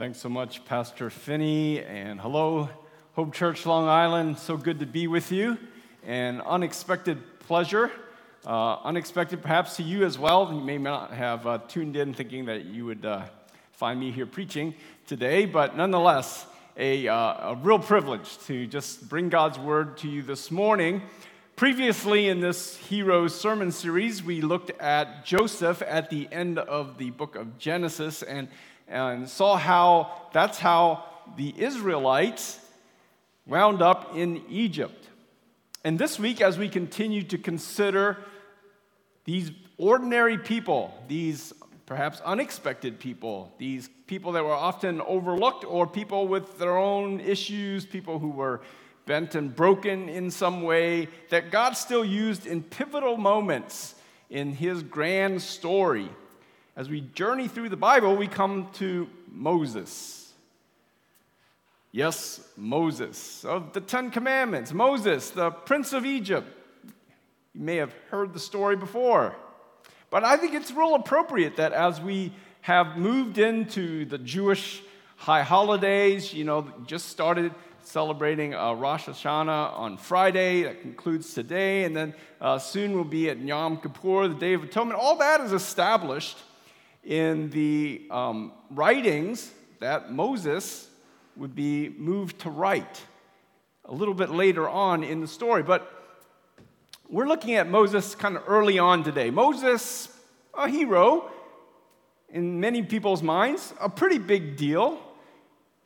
Thanks so much, Pastor Finney, and hello, Hope Church Long Island. So good to be with you. And unexpected pleasure, uh, unexpected perhaps to you as well. You may not have uh, tuned in thinking that you would uh, find me here preaching today, but nonetheless, a, uh, a real privilege to just bring God's word to you this morning. Previously, in this Heroes sermon series, we looked at Joseph at the end of the book of Genesis and, and saw how that's how the Israelites wound up in Egypt. And this week, as we continue to consider these ordinary people, these perhaps unexpected people, these people that were often overlooked, or people with their own issues, people who were bent and broken in some way, that God still used in pivotal moments in his grand story. As we journey through the Bible, we come to Moses. Yes, Moses of the Ten Commandments. Moses, the Prince of Egypt. You may have heard the story before. But I think it's real appropriate that as we have moved into the Jewish high holidays, you know, just started celebrating uh, Rosh Hashanah on Friday. That concludes today. And then uh, soon we'll be at Yom Kippur, the Day of Atonement. All that is established in the um, writings that Moses would be moved to write a little bit later on in the story. But we're looking at Moses kind of early on today. Moses, a hero in many people's minds, a pretty big deal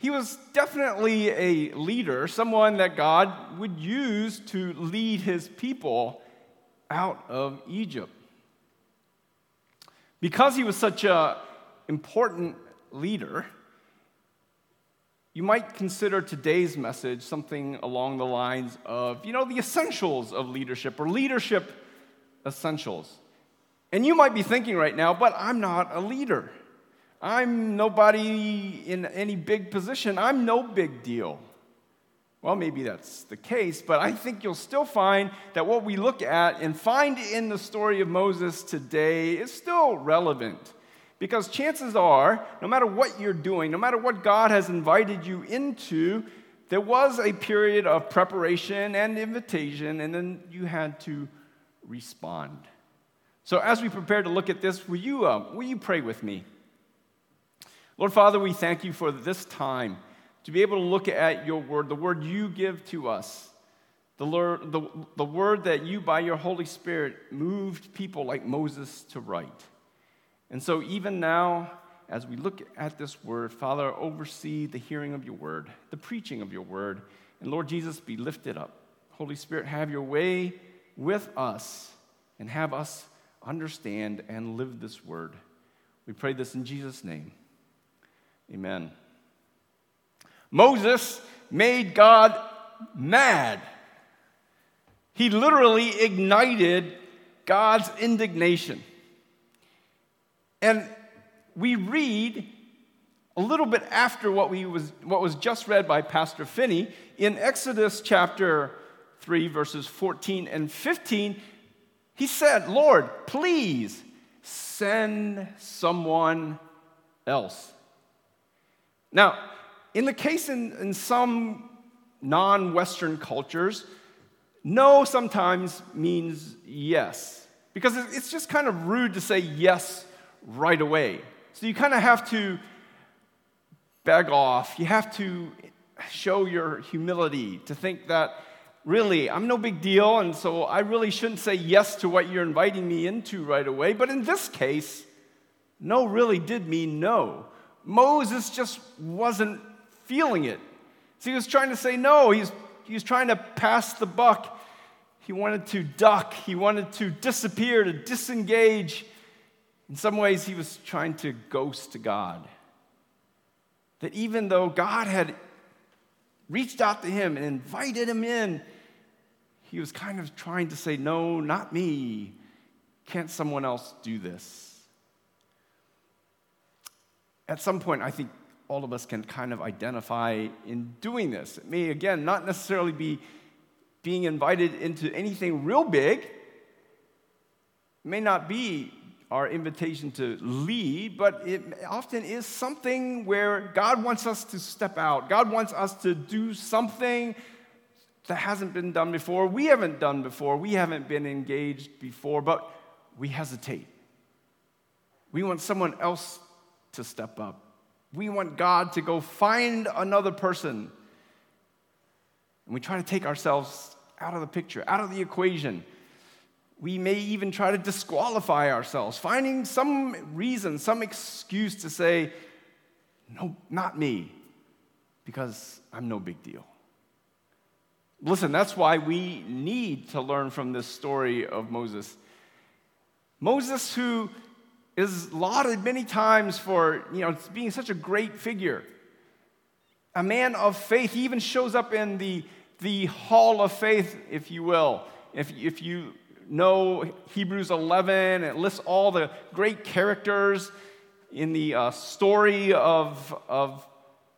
he was definitely a leader, someone that God would use to lead his people out of Egypt. Because he was such an important leader, you might consider today's message something along the lines of, you know, the essentials of leadership or leadership essentials. And you might be thinking right now, but I'm not a leader. I'm nobody in any big position. I'm no big deal. Well, maybe that's the case, but I think you'll still find that what we look at and find in the story of Moses today is still relevant. Because chances are, no matter what you're doing, no matter what God has invited you into, there was a period of preparation and invitation, and then you had to respond. So, as we prepare to look at this, will you, uh, will you pray with me? Lord Father, we thank you for this time to be able to look at your word, the word you give to us, the, the, the word that you, by your Holy Spirit, moved people like Moses to write. And so, even now, as we look at this word, Father, oversee the hearing of your word, the preaching of your word, and Lord Jesus, be lifted up. Holy Spirit, have your way with us and have us understand and live this word. We pray this in Jesus' name. Amen. Moses made God mad. He literally ignited God's indignation. And we read a little bit after what, we was, what was just read by Pastor Finney in Exodus chapter 3, verses 14 and 15. He said, Lord, please send someone else. Now, in the case in, in some non Western cultures, no sometimes means yes, because it's just kind of rude to say yes right away. So you kind of have to beg off. You have to show your humility to think that really, I'm no big deal, and so I really shouldn't say yes to what you're inviting me into right away. But in this case, no really did mean no. Moses just wasn't feeling it. So he was trying to say no. He's, he was trying to pass the buck. He wanted to duck. He wanted to disappear, to disengage. In some ways, he was trying to ghost God. That even though God had reached out to him and invited him in, he was kind of trying to say, No, not me. Can't someone else do this? at some point, I think all of us can kind of identify in doing this. It may, again, not necessarily be being invited into anything real big, it may not be our invitation to lead, but it often is something where God wants us to step out. God wants us to do something that hasn't been done before, we haven't done before, we haven't been engaged before, but we hesitate. We want someone else to step up. We want God to go find another person. And we try to take ourselves out of the picture, out of the equation. We may even try to disqualify ourselves, finding some reason, some excuse to say, no, not me, because I'm no big deal. Listen, that's why we need to learn from this story of Moses. Moses, who is lauded many times for you know, being such a great figure, a man of faith. He even shows up in the, the hall of faith, if you will. If, if you know Hebrews 11, it lists all the great characters in the uh, story of, of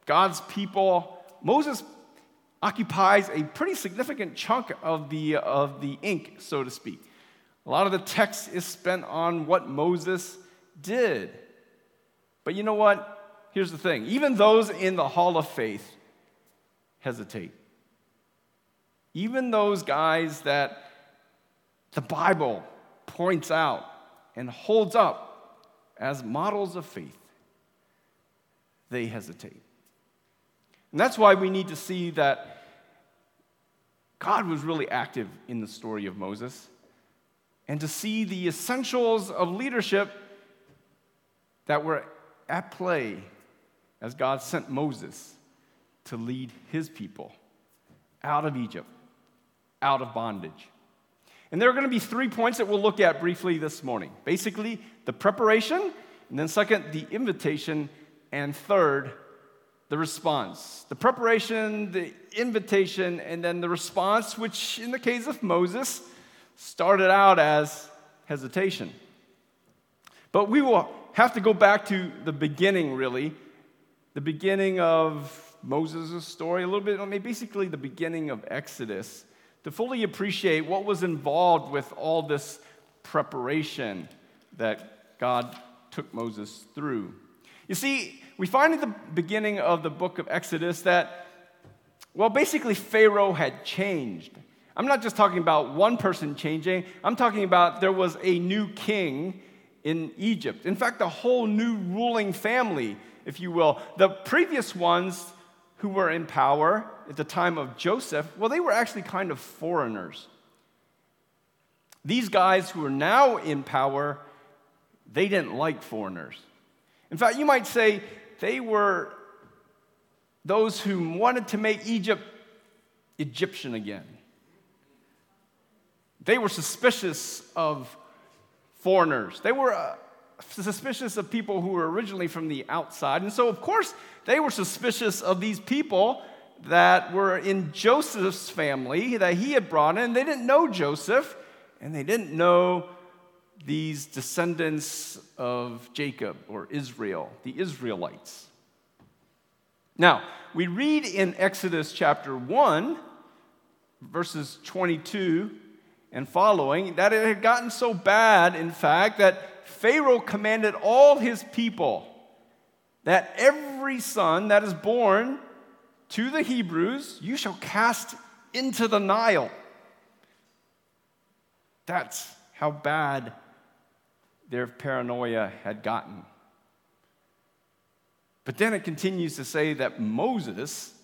God's people. Moses occupies a pretty significant chunk of the, of the ink, so to speak. A lot of the text is spent on what Moses did. But you know what? Here's the thing even those in the hall of faith hesitate. Even those guys that the Bible points out and holds up as models of faith, they hesitate. And that's why we need to see that God was really active in the story of Moses and to see the essentials of leadership that were at play as God sent Moses to lead his people out of Egypt, out of bondage. And there are going to be three points that we'll look at briefly this morning. Basically, the preparation, and then second, the invitation, and third, the response. The preparation, the invitation, and then the response, which in the case of Moses started out as hesitation. But we will have to go back to the beginning, really, the beginning of Moses' story, a little bit, I mean, basically the beginning of Exodus, to fully appreciate what was involved with all this preparation that God took Moses through. You see, we find at the beginning of the book of Exodus that, well, basically, Pharaoh had changed. I'm not just talking about one person changing, I'm talking about there was a new king in Egypt. In fact, a whole new ruling family, if you will. The previous ones who were in power at the time of Joseph, well, they were actually kind of foreigners. These guys who are now in power, they didn't like foreigners. In fact, you might say they were those who wanted to make Egypt Egyptian again. They were suspicious of foreigners. They were uh, suspicious of people who were originally from the outside. And so, of course, they were suspicious of these people that were in Joseph's family that he had brought in. They didn't know Joseph, and they didn't know these descendants of Jacob or Israel, the Israelites. Now, we read in Exodus chapter 1, verses 22 and following that it had gotten so bad, in fact, that Pharaoh commanded all his people that every son that is born to the Hebrews you shall cast into the Nile. That's how bad their paranoia had gotten. But then it continues to say that Moses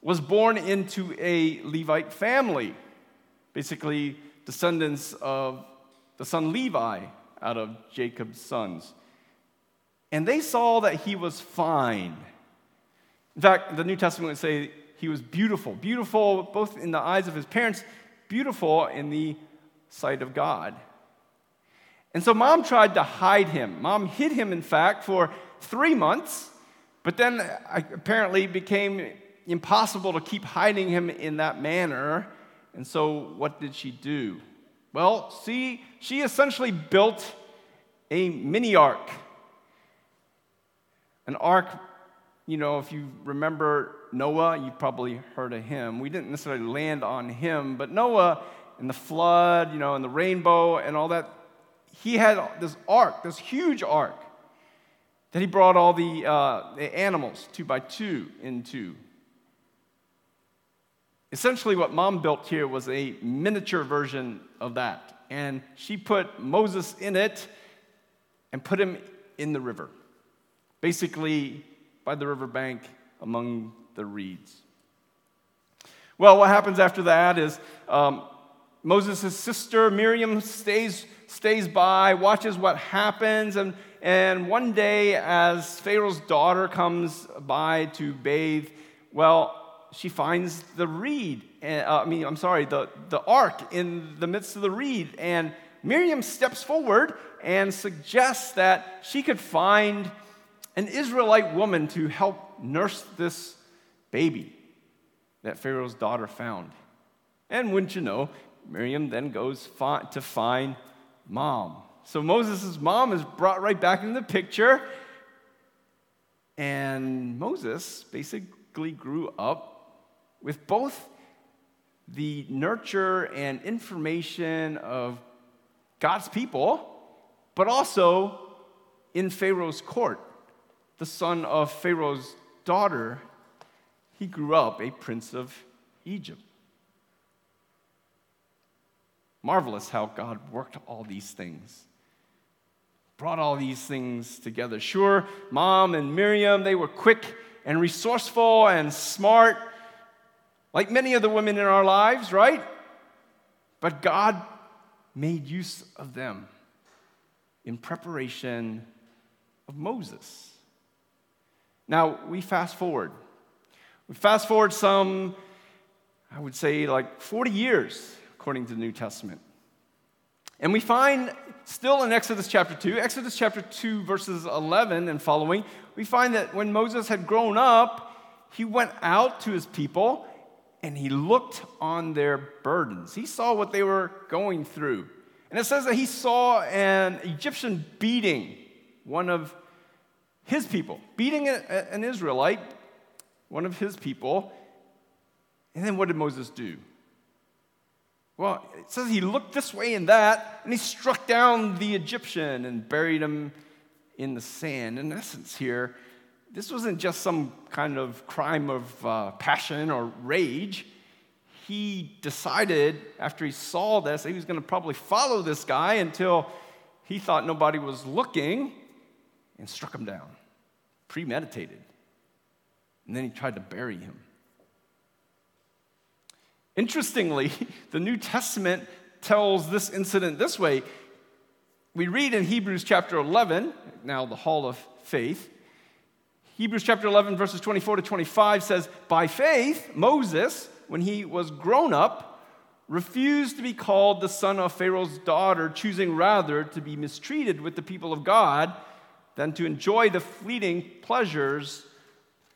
was born into a Levite family. Basically, descendants of the son Levi out of Jacob's sons. And they saw that he was fine. In fact, the New Testament would say he was beautiful, beautiful both in the eyes of his parents, beautiful in the sight of God. And so mom tried to hide him. Mom hid him, in fact, for three months, but then apparently became impossible to keep hiding him in that manner. And so, what did she do? Well, see, she essentially built a mini ark. An ark, you know, if you remember Noah, you probably heard of him. We didn't necessarily land on him, but Noah and the flood, you know, and the rainbow and all that, he had this ark, this huge ark, that he brought all the, uh, the animals two by two into. Essentially, what mom built here was a miniature version of that. And she put Moses in it and put him in the river, basically by the riverbank among the reeds. Well, what happens after that is um, Moses' sister Miriam stays, stays by, watches what happens, and, and one day, as Pharaoh's daughter comes by to bathe, well, she finds the reed. Uh, I mean, I'm sorry, the, the ark in the midst of the reed. And Miriam steps forward and suggests that she could find an Israelite woman to help nurse this baby that Pharaoh's daughter found. And wouldn't you know, Miriam then goes to find mom. So Moses' mom is brought right back into the picture. And Moses basically grew up with both the nurture and information of God's people, but also in Pharaoh's court. The son of Pharaoh's daughter, he grew up a prince of Egypt. Marvelous how God worked all these things. Brought all these things together. Sure, mom and Miriam, they were quick and resourceful and smart like many of the women in our lives, right? But God made use of them in preparation of Moses. Now, we fast forward. We fast forward some, I would say, like 40 years, according to the New Testament. And we find still in Exodus chapter 2, Exodus chapter 2, verses 11 and following, we find that when Moses had grown up, he went out to his people and he looked on their burdens. He saw what they were going through. And it says that he saw an Egyptian beating one of his people, beating an Israelite, one of his people. And then what did Moses do? Well, it says he looked this way and that, and he struck down the Egyptian and buried him in the sand. In essence, here, this wasn't just some kind of crime of uh, passion or rage. He decided after he saw this, he was going to probably follow this guy until he thought nobody was looking and struck him down, premeditated. And then he tried to bury him. Interestingly, the New Testament tells this incident this way. We read in Hebrews chapter 11, now the Hall of Faith, Hebrews chapter 11, verses 24 to 25 says, By faith, Moses, when he was grown up, refused to be called the son of Pharaoh's daughter, choosing rather to be mistreated with the people of God than to enjoy the fleeting pleasures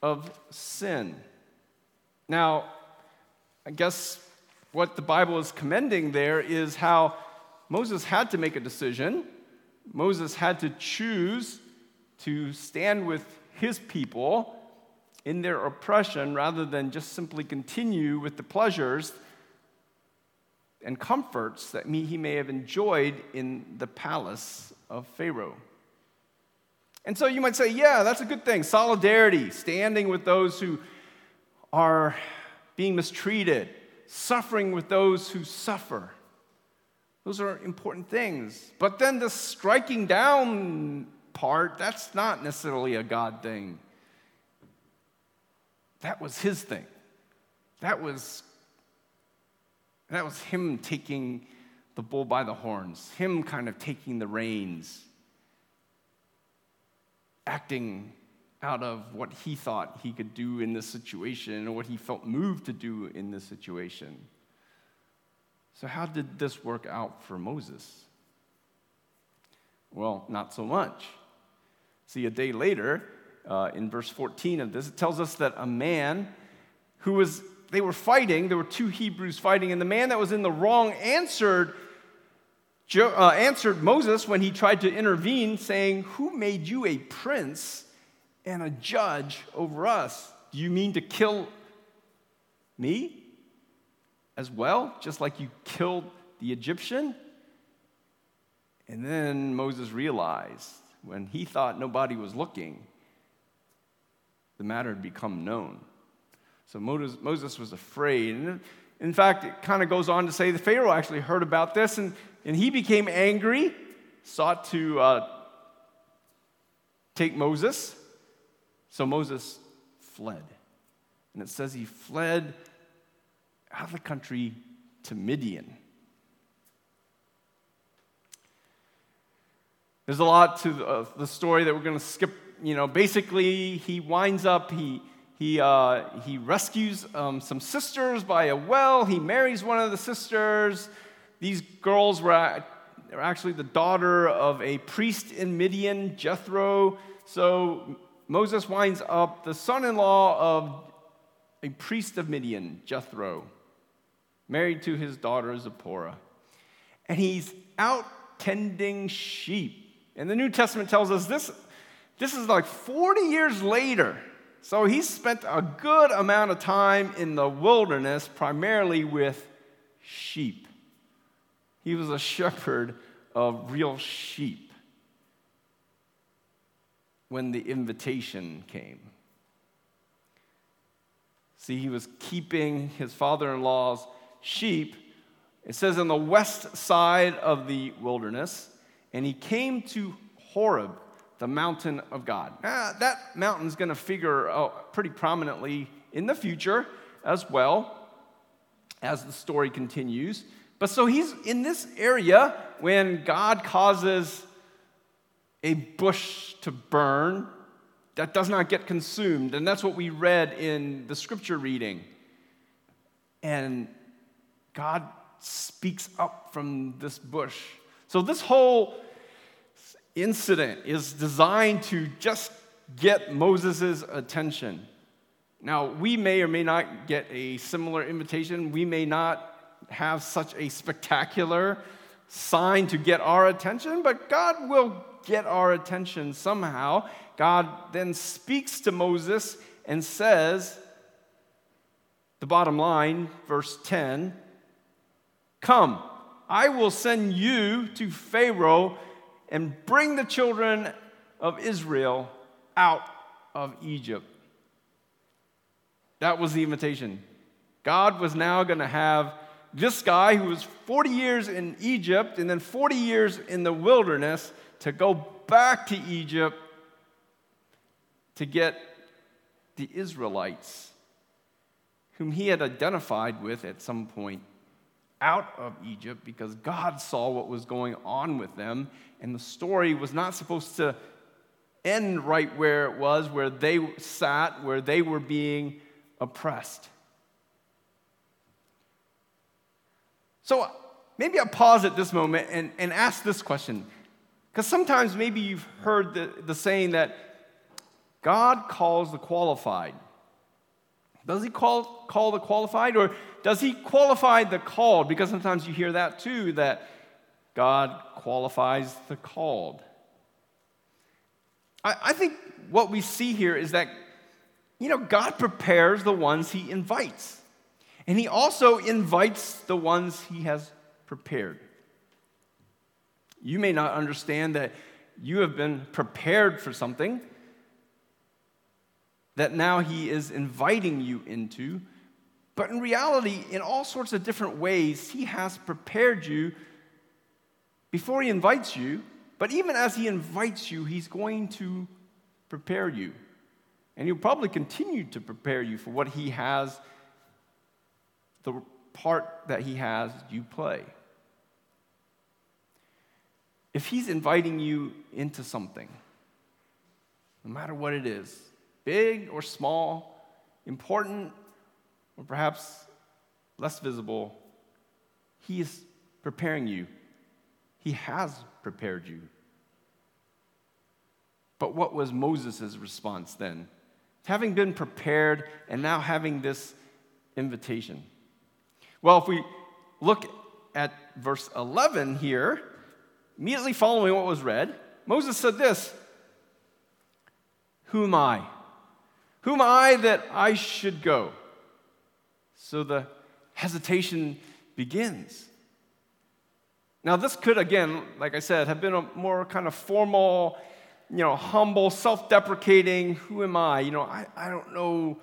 of sin. Now, I guess what the Bible is commending there is how Moses had to make a decision. Moses had to choose to stand with his people in their oppression rather than just simply continue with the pleasures and comforts that he may have enjoyed in the palace of Pharaoh. And so you might say, yeah, that's a good thing. Solidarity, standing with those who are being mistreated, suffering with those who suffer. Those are important things. But then the striking down part, that's not necessarily a God thing. That was his thing. That was that was him taking the bull by the horns, him kind of taking the reins, acting out of what he thought he could do in this situation or what he felt moved to do in this situation. So, how did this work out for Moses? Well, not so much. See, a day later, uh, in verse 14 of this, it tells us that a man who was, they were fighting, there were two Hebrews fighting, and the man that was in the wrong answered, uh, answered Moses when he tried to intervene, saying, Who made you a prince and a judge over us? Do you mean to kill me as well, just like you killed the Egyptian? And then Moses realized when he thought nobody was looking, the matter had become known. So Moses, was afraid. And in fact, it kind of goes on to say the Pharaoh actually heard about this and, and he became angry, sought to uh, take Moses. So Moses fled. And it says he fled out of the country to Midian. There's a lot to the, uh, story that we're going to skip. You know, basically, he winds up, he, he, uh, he rescues um, some sisters by a well. He marries one of the sisters. These girls were are actually the daughter of a priest in Midian, Jethro. So Moses winds up the son in law of a priest of Midian, Jethro, married to his daughter Zipporah. And he's out tending sheep. And the New Testament tells us this, this is like 40 years later. So he spent a good amount of time in the wilderness, primarily with sheep. He was a shepherd of real sheep when the invitation came. See, he was keeping his father in law's sheep. It says on the west side of the wilderness, and he came to Horeb the mountain of God. Ah, that mountain's going to figure out pretty prominently in the future as well as the story continues. But so he's in this area when God causes a bush to burn that does not get consumed. And that's what we read in the scripture reading. And God speaks up from this bush. So this whole incident is designed to just get Moses' attention. Now, we may or may not get a similar invitation. We may not have such a spectacular sign to get our attention, but God will get our attention somehow. God then speaks to Moses and says, the bottom line, verse 10 Come, I will send you to Pharaoh and bring the children of Israel out of Egypt. That was the invitation. God was now going to have this guy who was 40 years in Egypt and then 40 years in the wilderness to go back to Egypt to get the Israelites, whom he had identified with at some point out of Egypt because God saw what was going on with them, and the story was not supposed to end right where it was, where they sat, where they were being oppressed. So maybe I'll pause at this moment and, and ask this question. Because sometimes maybe you've heard the, the saying that God calls the qualified. Does he call, call the qualified or does he qualify the called? Because sometimes you hear that too, that God qualifies the called. I, I think what we see here is that, you know, God prepares the ones he invites, and he also invites the ones he has prepared. You may not understand that you have been prepared for something that now he is inviting you into. But in reality, in all sorts of different ways, he has prepared you before he invites you. But even as he invites you, he's going to prepare you. And he'll probably continue to prepare you for what he has, the part that he has you play. If he's inviting you into something, no matter what it is, big or small, important or perhaps less visible, He is preparing you. He has prepared you. But what was Moses' response then? Having been prepared and now having this invitation. Well, if we look at verse 11 here, immediately following what was read, Moses said this Who am I? Who am I that I should go? So the hesitation begins. Now, this could, again, like I said, have been a more kind of formal, you know, humble, self deprecating, who am I? You know, I, I don't know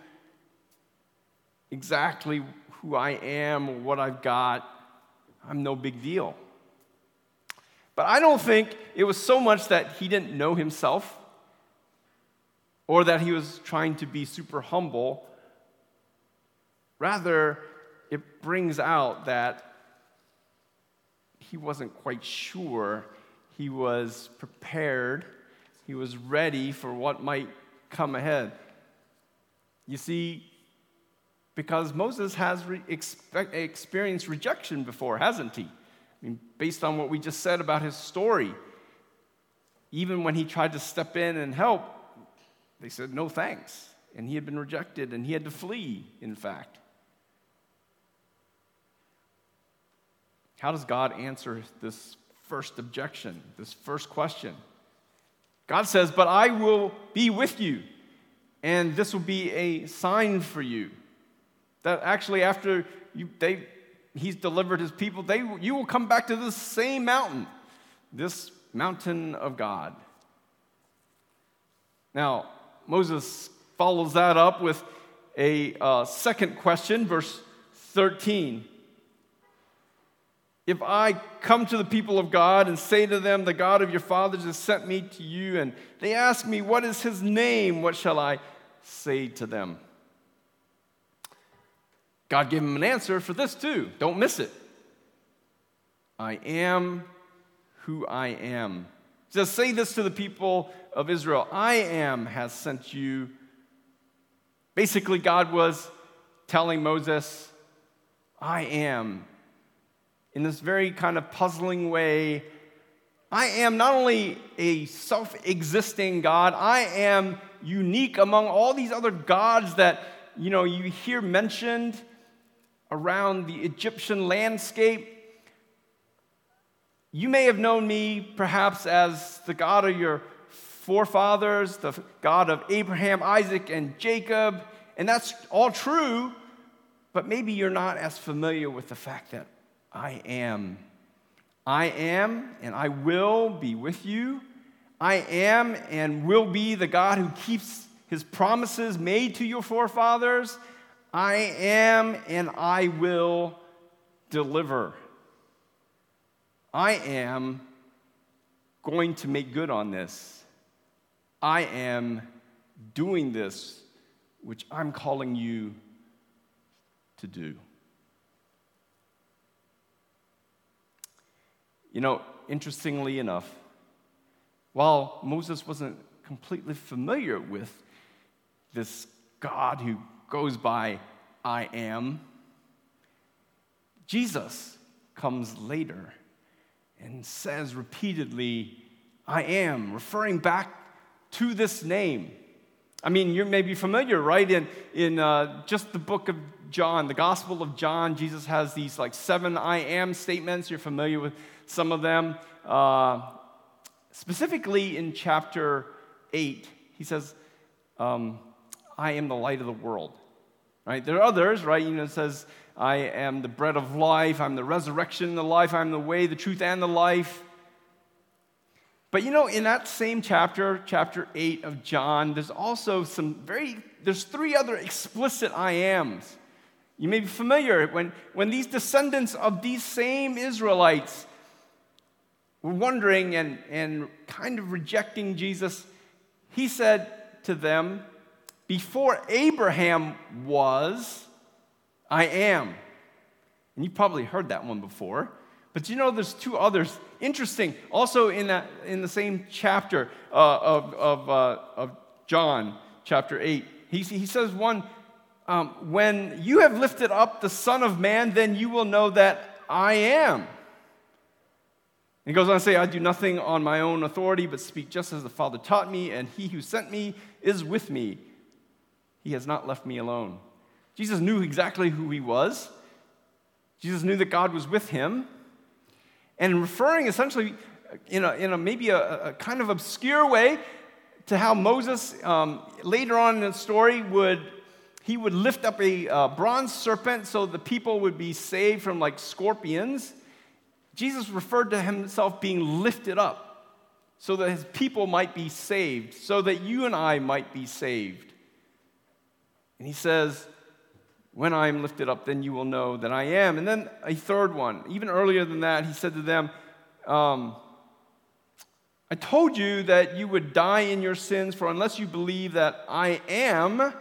exactly who I am or what I've got. I'm no big deal. But I don't think it was so much that he didn't know himself or that he was trying to be super humble. Rather, it brings out that he wasn't quite sure. He was prepared. He was ready for what might come ahead. You see, because Moses has re- expe- experienced rejection before, hasn't he? I mean, based on what we just said about his story, even when he tried to step in and help, they said no thanks. And he had been rejected and he had to flee, in fact. How does God answer this first objection, this first question? God says, But I will be with you, and this will be a sign for you. That actually, after you, they, he's delivered his people, they, you will come back to this same mountain, this mountain of God. Now, Moses follows that up with a uh, second question, verse 13. If I come to the people of God and say to them, The God of your fathers has sent me to you, and they ask me, What is his name? What shall I say to them? God gave him an answer for this too. Don't miss it. I am who I am. Just say this to the people of Israel I am has sent you. Basically, God was telling Moses, I am in this very kind of puzzling way. I am not only a self existing God, I am unique among all these other gods that you know you hear mentioned around the Egyptian landscape. You may have known me perhaps as the God of your forefathers, the God of Abraham, Isaac, and Jacob, and that's all true, but maybe you're not as familiar with the fact that I am. I am and I will be with you. I am and will be the God who keeps his promises made to your forefathers. I am and I will deliver. I am going to make good on this. I am doing this, which I'm calling you to do. You know, interestingly enough, while Moses wasn't completely familiar with this God who goes by I am, Jesus comes later and says repeatedly, I am, referring back to this name. I mean, you may be familiar, right? In, in uh, just the book of John, the Gospel of John, Jesus has these like seven I am statements. You're familiar with some of them. Uh, specifically in chapter 8, he says, um, I am the light of the world. Right? There are others, right? You know, it says, I am the bread of life, I'm the resurrection, and the life, I'm the way, the truth, and the life. But you know, in that same chapter, chapter 8 of John, there's also some very, there's three other explicit I ams. You may be familiar when, when these descendants of these same Israelites were wondering and, and kind of rejecting Jesus, he said to them, Before Abraham was, I am. And you probably heard that one before. But you know, there's two others. Interesting. Also, in, that, in the same chapter uh, of, of, uh, of John, chapter 8, he, he says one, um, When you have lifted up the Son of Man, then you will know that I am. He goes on to say, I do nothing on my own authority, but speak just as the Father taught me, and he who sent me is with me. He has not left me alone. Jesus knew exactly who he was. Jesus knew that God was with him. And referring essentially in a, in a maybe a, a kind of obscure way to how Moses um, later on in the story would he would lift up a uh, bronze serpent so the people would be saved from like scorpions Jesus referred to himself being lifted up so that his people might be saved, so that you and I might be saved. And he says, When I am lifted up, then you will know that I am. And then a third one, even earlier than that, he said to them, um, I told you that you would die in your sins, for unless you believe that I am,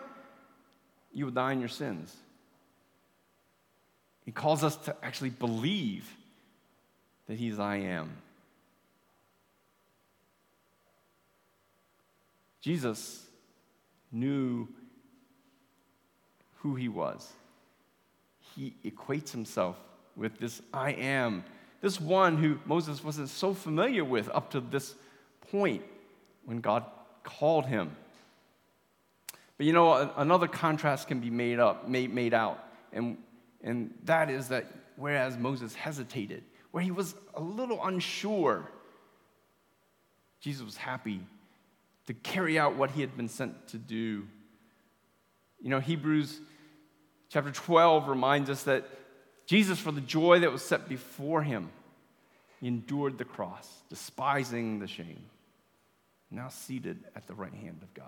you will die in your sins. He calls us to actually believe that He's I am. Jesus knew who He was. He equates Himself with this I am, this one who Moses wasn't so familiar with up to this point when God called him. But you know, another contrast can be made up, made, made out, and, and that is that whereas Moses hesitated, where he was a little unsure, Jesus was happy to carry out what he had been sent to do. You know, Hebrews chapter 12 reminds us that Jesus, for the joy that was set before him, he endured the cross, despising the shame, now seated at the right hand of God.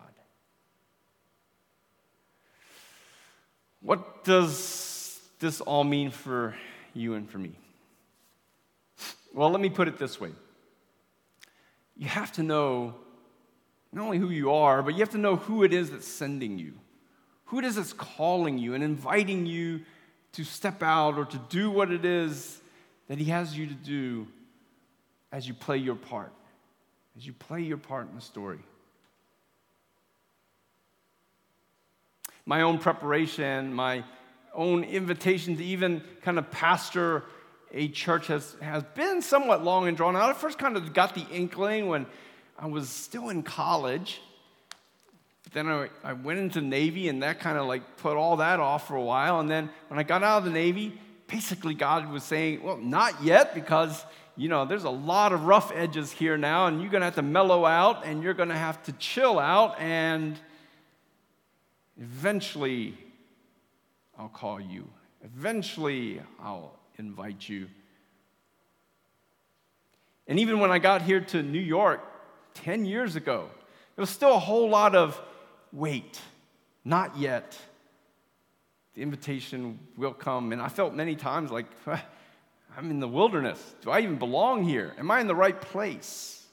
What does this all mean for you and for me? Well, let me put it this way you have to know not only who you are, but you have to know who it is that's sending you, who it is that's calling you and inviting you to step out or to do what it is that He has you to do as you play your part, as you play your part in the story. My own preparation, my own invitation to even kind of pastor a church has, has been somewhat long and drawn out. I first kind of got the inkling when I was still in college. But then I, I went into the Navy, and that kind of like put all that off for a while. And then when I got out of the Navy, basically God was saying, Well, not yet, because you know, there's a lot of rough edges here now, and you're going to have to mellow out and you're going to have to chill out, and eventually I'll call you. Eventually I'll invite you. And even when I got here to New York 10 years ago, there was still a whole lot of wait, not yet. The invitation will come. And I felt many times like, I'm in the wilderness. Do I even belong here? Am I in the right place?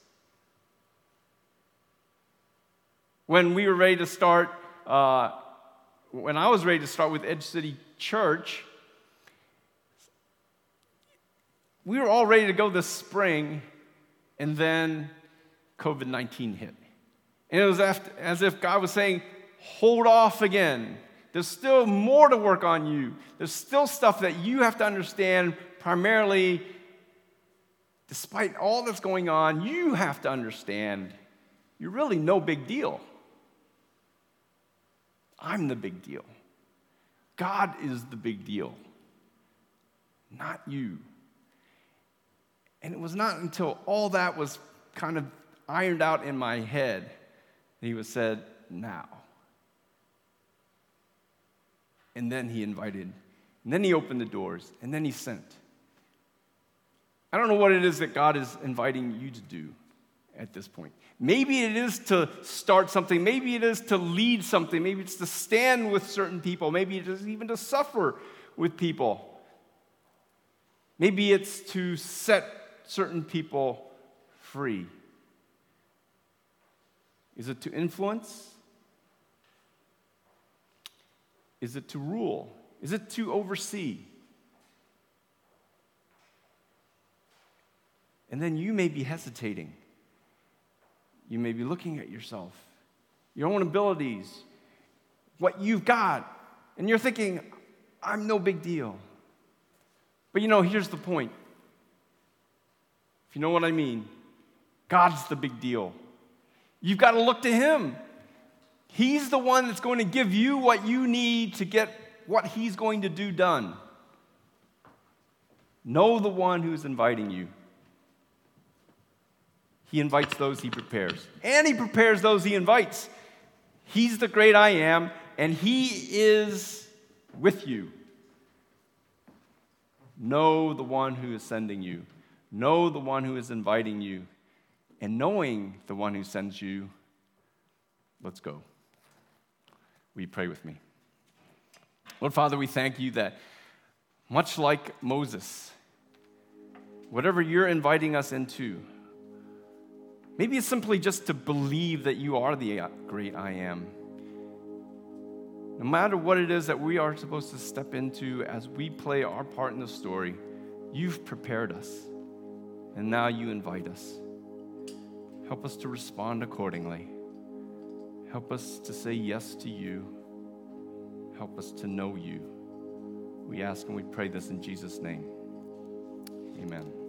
When we were ready to start, uh, when I was ready to start with Edge City Church, we were all ready to go this spring, and then COVID 19 hit. And it was as if God was saying, hold off again. There's still more to work on you. There's still stuff that you have to understand primarily, despite all that's going on, you have to understand you're really no big deal. I'm the big deal. God is the big deal, not you. And it was not until all that was kind of ironed out in my head he was said, now. And then he invited, and then he opened the doors, and then he sent. I don't know what it is that God is inviting you to do at this point. Maybe it is to start something. Maybe it is to lead something. Maybe it's to stand with certain people. Maybe it is even to suffer with people. Maybe it's to set certain people free. Is it to influence? Is it to rule? Is it to oversee? And then you may be hesitating. You may be looking at yourself, your own abilities, what you've got, and you're thinking, I'm no big deal. But you know, here's the point. If you know what I mean, God's the big deal. You've got to look to Him. He's the one that's going to give you what you need to get what He's going to do done. Know the one who's inviting you. He invites those he prepares. And he prepares those he invites. He's the great I am, and he is with you. Know the one who is sending you. know the one who is inviting you, and knowing the one who sends you, let's go. You pray with me? Lord Father, we thank you that much like Moses, whatever you're inviting us into, maybe it's simply just to believe that you are the uh, great I am. No matter what it is that we are supposed to step into as we play our part in the story, you've prepared us. And now you invite us. Help us to respond accordingly. Help us to say yes to you. Help us to know you. We ask and we pray this in Jesus' name. Amen.